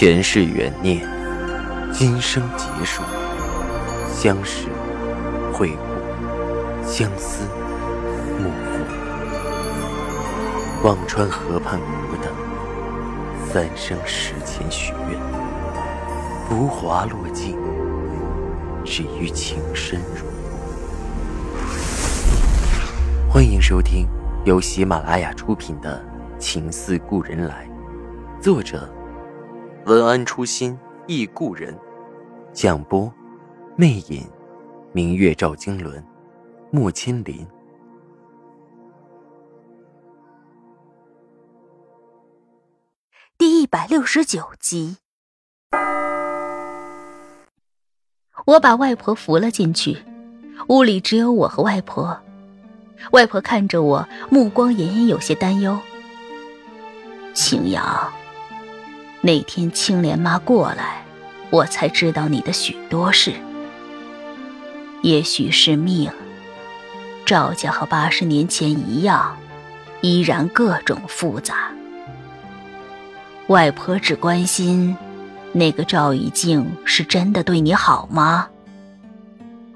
前世缘孽，今生结束，相识、会故，相思、幕复。忘川河畔苦等，三生石前许愿，浮华落尽，只余情深入。欢迎收听由喜马拉雅出品的《情似故人来》，作者。文安初心忆故人，蒋波，魅影，明月照经纶，木千林。第一百六十九集，我把外婆扶了进去，屋里只有我和外婆。外婆看着我，目光隐隐有些担忧。青阳。那天青莲妈过来，我才知道你的许多事。也许是命，赵家和八十年前一样，依然各种复杂。外婆只关心，那个赵以静是真的对你好吗？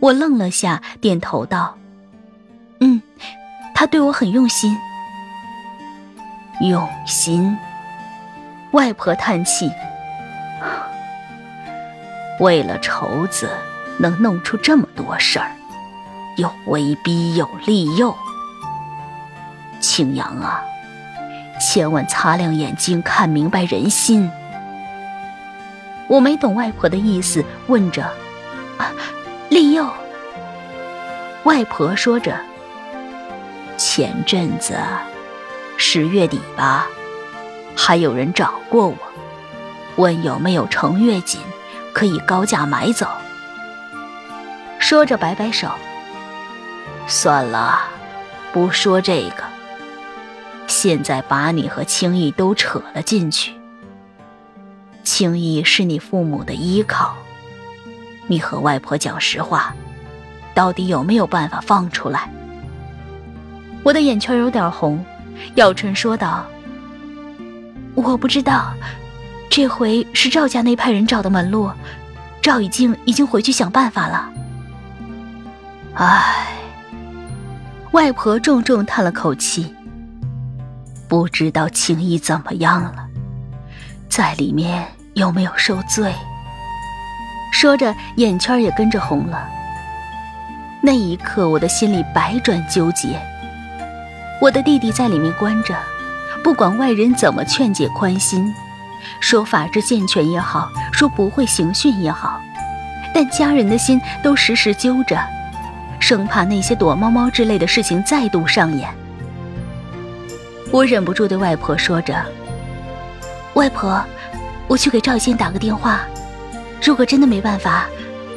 我愣了下，点头道：“嗯，他对我很用心。用心。”外婆叹气：“为了绸子，能弄出这么多事儿，又威逼又利诱。青阳啊，千万擦亮眼睛，看明白人心。”我没懂外婆的意思，问着：“啊，利诱？”外婆说着：“前阵子，十月底吧。”还有人找过我，问有没有程月锦，可以高价买走。说着摆摆手，算了，不说这个。现在把你和青易都扯了进去。青易是你父母的依靠，你和外婆讲实话，到底有没有办法放出来？我的眼圈有点红，咬唇说道。我不知道，这回是赵家那派人找的门路，赵以静已经回去想办法了。唉，外婆重重叹了口气，不知道青衣怎么样了，在里面有没有受罪？说着，眼圈也跟着红了。那一刻，我的心里百转纠结。我的弟弟在里面关着。不管外人怎么劝解宽心，说法制健全也好，说不会刑讯也好，但家人的心都时时揪着，生怕那些躲猫猫之类的事情再度上演。我忍不住对外婆说着：“外婆，我去给赵建打个电话，如果真的没办法，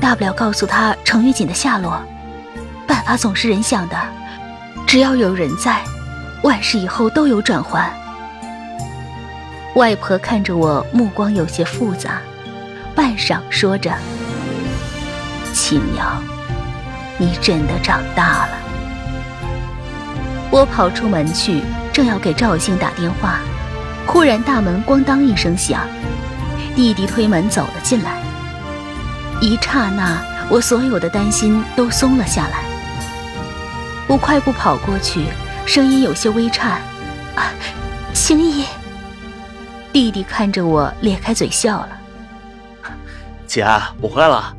大不了告诉他程玉锦的下落。办法总是人想的，只要有人在。”万事以后都有转圜。外婆看着我，目光有些复杂，半晌说着：“青瑶，你真的长大了。”我跑出门去，正要给赵兴打电话，忽然大门咣当一声响，弟弟推门走了进来。一刹那，我所有的担心都松了下来。我快步跑过去。声音有些微颤，啊，青衣。弟弟看着我，咧开嘴笑了。姐，我回来了。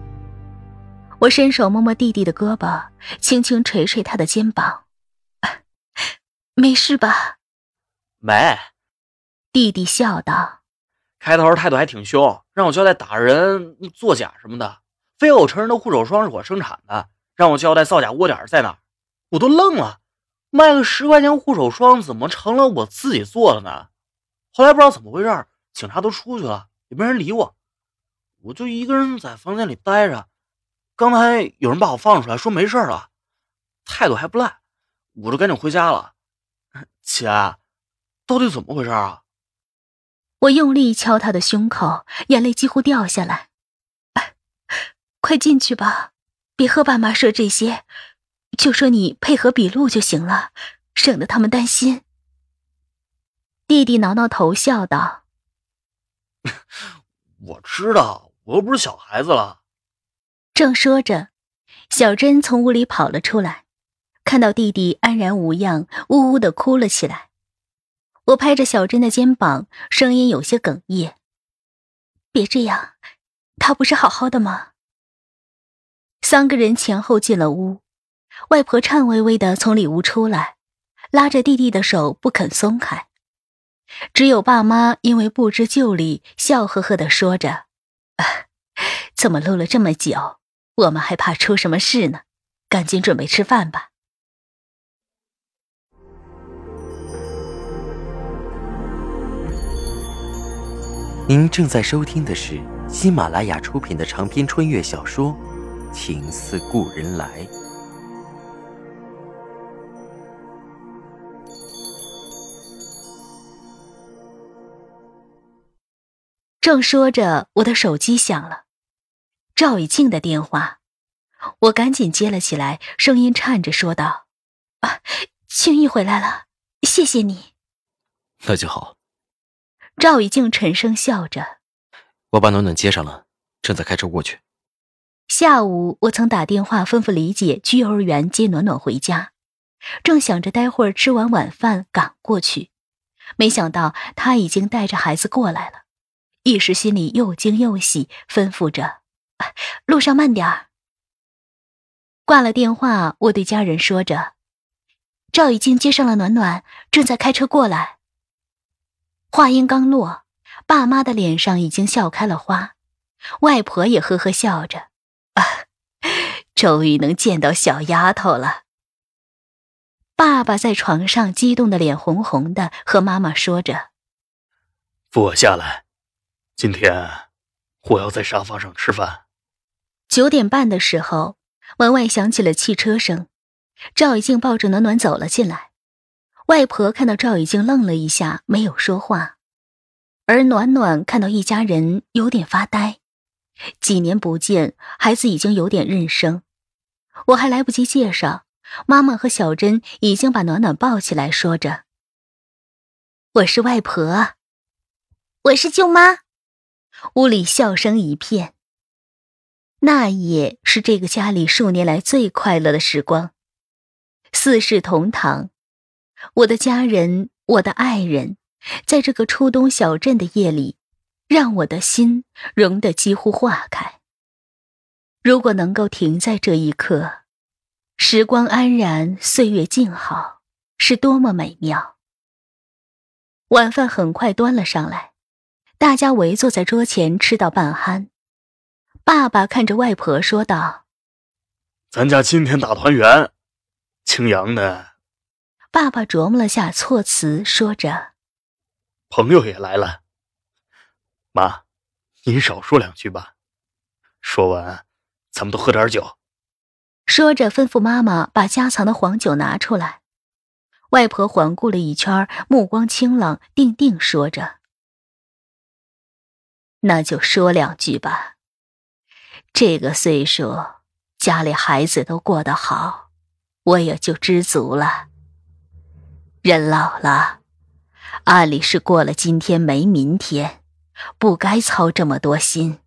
我伸手摸摸弟弟的胳膊，轻轻捶捶他的肩膀。没事吧？没。弟弟笑道。开头态度还挺凶，让我交代打人、作假什么的，非要我承认那护手霜是我生产的，让我交代造假窝点在哪，我都愣了。卖个十块钱护手霜，怎么成了我自己做的呢？后来不知道怎么回事，警察都出去了，也没人理我，我就一个人在房间里待着。刚才有人把我放出来，说没事了，态度还不赖，我就赶紧回家了。姐，到底怎么回事啊？我用力敲他的胸口，眼泪几乎掉下来。快进去吧，别和爸妈说这些。就说你配合笔录就行了，省得他们担心。弟弟挠挠头笑道：“我知道，我又不是小孩子了。正说着，小珍从屋里跑了出来，看到弟弟安然无恙，呜呜的哭了起来。我拍着小珍的肩膀，声音有些哽咽：“别这样，他不是好好的吗？”三个人前后进了屋，外婆颤巍巍的从里屋出来，拉着弟弟的手不肯松开。只有爸妈因为不知就里，笑呵呵的说着：“怎么录了这么久？我们还怕出什么事呢？赶紧准备吃饭吧。”您正在收听的是喜马拉雅出品的长篇穿越小说《情似故人来》。正说着，我的手机响了，赵以静的电话，我赶紧接了起来，声音颤着说道：“啊，青玉回来了，谢谢你。”那就好。赵以静沉声笑着：“我把暖暖接上了，正在开车过去。”下午我曾打电话吩咐李姐去幼儿园接暖暖回家，正想着待会儿吃完晚饭赶过去，没想到她已经带着孩子过来了，一时心里又惊又喜，吩咐着：“路上慢点儿。”挂了电话，我对家人说着：“赵以静接上了暖暖，正在开车过来。”话音刚落，爸妈的脸上已经笑开了花，外婆也呵呵笑着，啊，终于能见到小丫头了。爸爸在床上激动的脸红红的，和妈妈说着：“扶我下来，今天我要在沙发上吃饭。”九点半的时候，门外响起了汽车声，赵以静抱着暖暖走了进来。外婆看到赵以静，愣了一下，没有说话。而暖暖看到一家人，有点发呆。几年不见，孩子已经有点认生。我还来不及介绍，妈妈和小珍已经把暖暖抱起来，说着：“我是外婆，我是舅妈。”屋里笑声一片。那也是这个家里数年来最快乐的时光，四世同堂。我的家人，我的爱人，在这个初冬小镇的夜里，让我的心融得几乎化开。如果能够停在这一刻，时光安然，岁月静好，是多么美妙。晚饭很快端了上来，大家围坐在桌前吃到半酣。爸爸看着外婆说道：“咱家今天大团圆，青阳呢？”爸爸琢磨了下措辞，说着：“朋友也来了。妈，您少说两句吧。说完，咱们都喝点酒。”说着，吩咐妈妈把家藏的黄酒拿出来。外婆环顾了一圈，目光清朗，定定说着：“那就说两句吧。这个岁数，家里孩子都过得好，我也就知足了。”人老了，按理是过了今天没明天，不该操这么多心，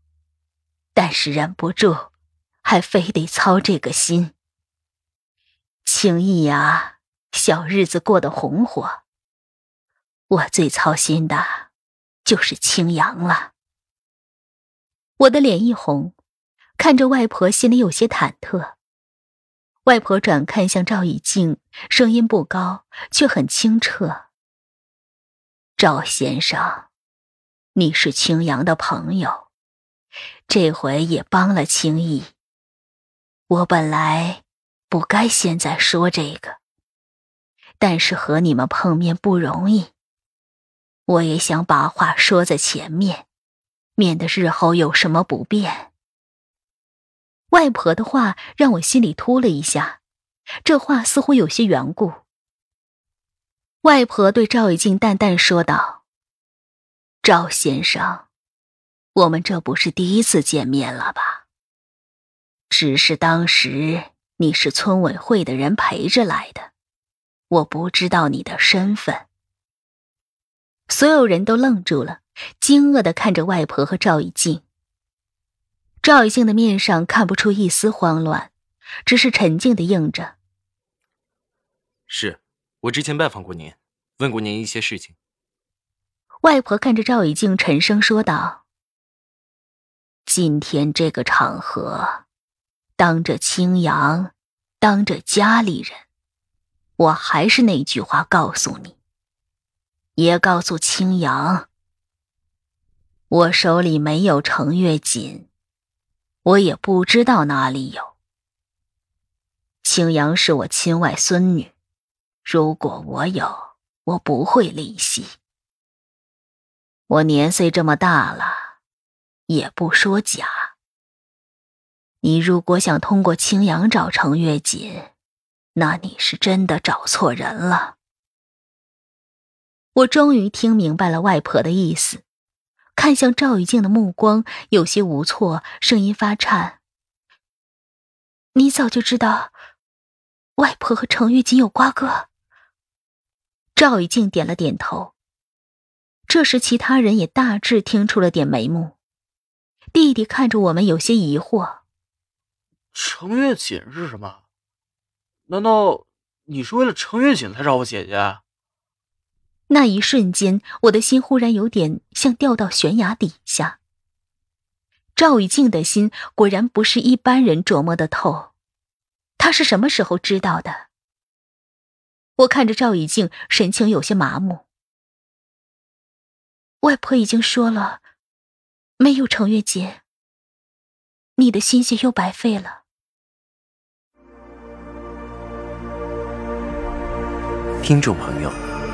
但是忍不住，还非得操这个心。青逸啊，小日子过得红火。我最操心的，就是青阳了。我的脸一红，看着外婆，心里有些忐忑。外婆转看向赵以静，声音不高，却很清澈。赵先生，你是青阳的朋友，这回也帮了青逸。我本来不该现在说这个，但是和你们碰面不容易，我也想把话说在前面，免得日后有什么不便。外婆的话让我心里突了一下，这话似乎有些缘故。外婆对赵以静淡淡说道：“赵先生，我们这不是第一次见面了吧？只是当时你是村委会的人陪着来的，我不知道你的身份。所有人都愣住了，惊愕的看着外婆和赵以静。赵以静的面上看不出一丝慌乱，只是沉静的应着：“是我之前拜访过您，问过您一些事情。”外婆看着赵以静，沉声说道：“今天这个场合，当着青阳，当着家里人，我还是那句话，告诉你，也告诉青阳，我手里没有程月锦，我也不知道哪里有。青阳是我亲外孙女，如果我有，我不会吝惜。”我年岁这么大了，也不说假。你如果想通过青阳找程月锦，那你是真的找错人了。我终于听明白了外婆的意思，看向赵雨静的目光有些无措，声音发颤：“你早就知道，外婆和程月锦有瓜葛。”赵雨静点了点头。这时，其他人也大致听出了点眉目。弟弟看着我们，有些疑惑：“程月锦是什么？难道你是为了程月锦才找我姐姐？”那一瞬间，我的心忽然有点像掉到悬崖底下。赵雨静的心果然不是一般人琢磨的透，他是什么时候知道的？我看着赵雨静，神情有些麻木。外婆已经说了，没有程月杰，你的心血又白费了。听众朋友，